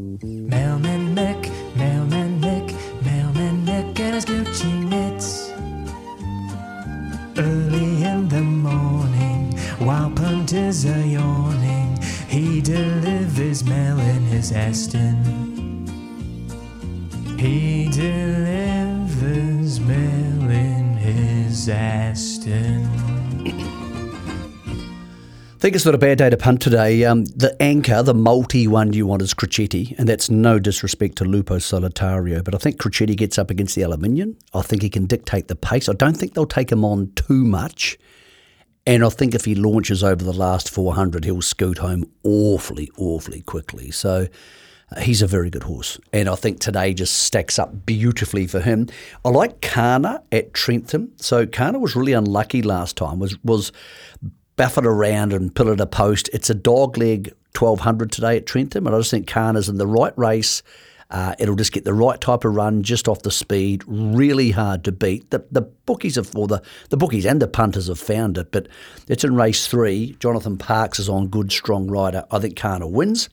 Mailman Mick, Mailman Mick, Mailman Mick and his Gucci mitts. Early in the morning, while punters are yawning, he delivers mail in his Aston. He delivers mail in his Aston. I think it's not a bad day to punt today. Um, the anchor, the multi one you want is Crecchetti, and that's no disrespect to Lupo Solitario, but I think Crecchetti gets up against the Aluminium. I think he can dictate the pace. I don't think they'll take him on too much. And I think if he launches over the last 400, he'll scoot home awfully, awfully quickly. So uh, he's a very good horse. And I think today just stacks up beautifully for him. I like Kana at Trentham. So Kana was really unlucky last time, was, was buffeted around and pillared a post. It's a dog leg 1200 today at Trentham. And I just think Kana's in the right race. Uh, it'll just get the right type of run just off the speed. Really hard to beat. The the bookies have, or the, the bookies and the punters have found it, but it's in race three. Jonathan Parkes is on good, strong rider. I think Kana wins.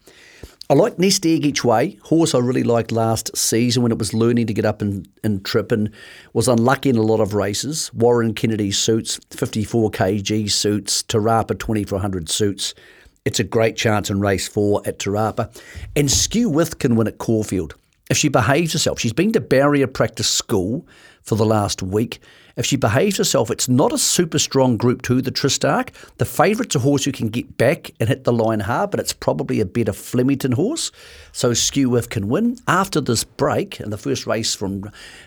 I like Nest Egg each way. Horse I really liked last season when it was learning to get up and, and trip and was unlucky in a lot of races. Warren Kennedy suits, 54 kg suits, Te Rapa 2400 suits. It's a great chance in race four at Te Rapa. And Skew Wiff can win at Caulfield. If she behaves herself, she's been to barrier practice school for the last week. If she behaves herself, it's not a super strong group two, the Tristarc. The favourite's a horse who can get back and hit the line hard, but it's probably a better Flemington horse. So Skew Wiff can win. After this break and the first race from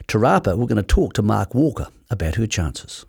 Te Rapa, we're going to talk to Mark Walker about her chances.